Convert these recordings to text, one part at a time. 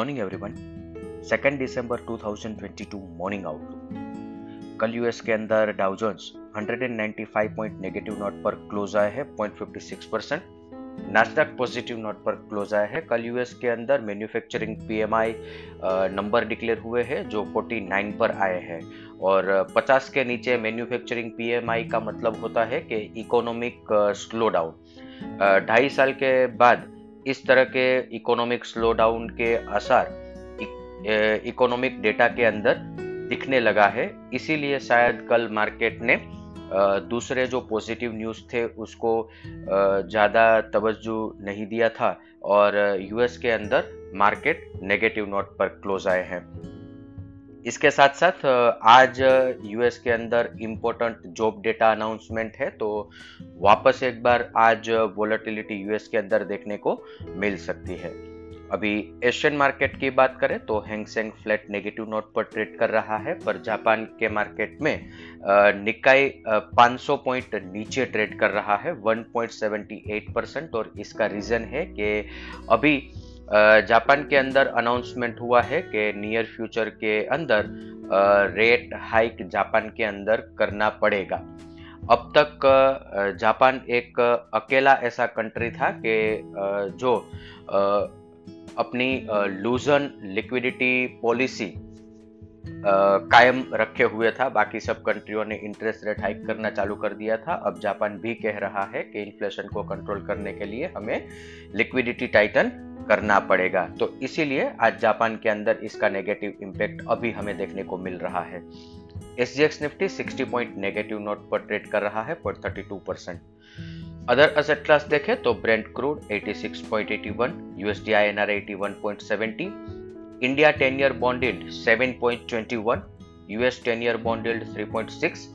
Morning everyone second December 2022 morning outlook कल US के अंदर Dow Jones 195 point negative note पर क्लोज आए हैं 0.56 परसेंट नास्डक पॉजिटिव नोट पर क्लोज आया है, कल यूएस के अंदर मैन्युफैक्चरिंग पीएमआई नंबर डिक्लेयर हुए हैं, जो 49 पर आए हैं. और 50 के नीचे मैन्युफैक्चरिंग पीएमआई का मतलब होता है कि इकोनॉमिक स्लो डाउन ढाई साल के बाद इस तरह के इकोनॉमिक स्लो डाउन के असर इकोनॉमिक डेटा के अंदर दिखने लगा है। इसीलिए शायद कल मार्केट ने दूसरे जो पॉजिटिव न्यूज़ थे उसको ज़्यादा तवज्जो नहीं दिया था और यूएस के अंदर मार्केट नेगेटिव नोट पर क्लोज आए हैं। इसके साथ साथ आज यूएस के अंदर इम्पोर्टेंट जॉब डेटा अनाउंसमेंट है तो वापस एक बार आज वोलेटिलिटी यूएस के अंदर देखने को मिल सकती है। अभी एशियन मार्केट की बात करें तो Hang Seng flat negative note पर ट्रेड कर रहा है, पर जापान के मार्केट में निकाई 500 पॉइंट नीचे ट्रेड कर रहा है 1.78 परसेंट और इसका रीजन है कि अभी जापान के अंदर अनाउंसमेंट हुआ है कि नियर फ्यूचर के अंदर रेट हाइक जापान के अंदर करना पड़ेगा। अब तक जापान एक अकेला ऐसा कंट्री था कि जो अपनी लूजन लिक्विडिटी पॉलिसी कायम रखे हुए था। बाकी सब कंट्रियों ने इंटरेस्ट रेट हाइक करना चालू कर दिया था। अब जापान भी कह रहा है कि इन्फ्लेशन को कंट्रोल करने के लिए हमें लिक्विडिटी टाइटन करना पड़ेगा। तो इसीलिए आज जापान के अंदर इसका नेगेटिव इम्पैक्ट अभी हमें देखने को मिल रहा है। S G X Nifty sixty point negative note पर ट्रेड कर रहा है point thirty two percent other asset class देखें तो brent crude 86.81 USD INR 81.70 India 10 year bond yield 7.21 US 10 year bond yield 3.6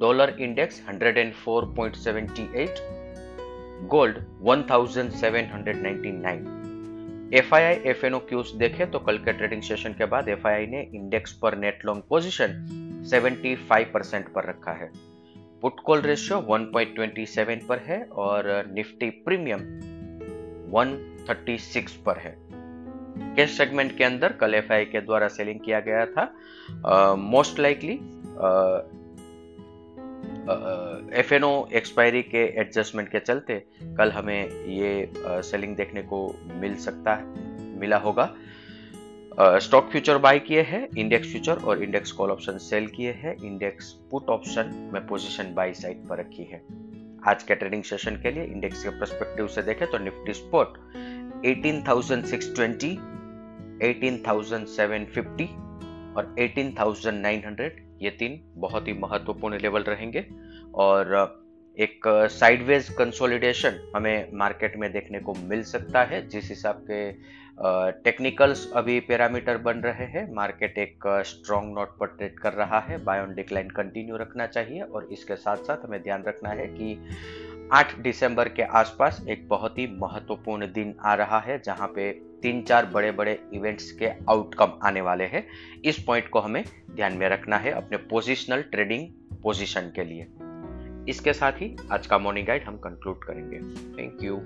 dollar index 104.78 gold 1799 F I I cues देखे तो कल के ट्रेडिंग सेशन के बाद एफ़ आई आई ने इंडेक्स पर नेट लॉन्ग पोजिशन 75 परसेंट पर रखा है। पुट कॉल रेशियो 1.27 पर है और निफ्टी प्रीमियम 136 पर है। कैश सेगमेंट के अंदर? कल एफ़ के द्वारा सेलिंग किया गया था। Most likely F N expiry के एडजस्टमेंट के चलते कल हमें ये सेलिंग uh, देखने को मिल सकता है मिला होगा। स्टॉक फ्यूचर बाय किए हैं इंडेक्स फ्यूचर और इंडेक्स कॉल ऑप्शन सेल किए हैं। इंडेक्स पुट ऑप्शन में पोजीशन बाय साइड पर रखी है। आज के ट्रेडिंग सेशन के लिए इंडेक्स के परस्पेक्टिव से देखें तो निफ्टी स्पॉट 18,620, 18,750 और 18,900 ये तीन बहुत ही महत्वपूर्ण लेवल रहेंगे। और एक साइडवेज कंसोलिडेशन हमें मार्केट में देखने को मिल सकता है। जिस हिसाब के टेक्निकल्स अभी पैरामीटर बन रहे हैं मार्केट एक स्ट्रॉन्ग नोट पर ट्रेड कर रहा है। बाय ऑन डिक्लाइन कंटिन्यू रखना चाहिए और इसके साथ साथ हमें ध्यान रखना है कि 8 दिसंबर के आसपास एक बहुत ही महत्वपूर्ण दिन आ रहा है, जहाँ पे तीन चार बड़े बड़े इवेंट्स के आउटकम आने वाले हैं। इस पॉइंट को हमें ध्यान में रखना है अपने पोजिशनल ट्रेडिंग पोजिशन के लिए। इसके साथ ही आज का मॉर्निंग गाइड हम कंक्लूड करेंगे। Thank you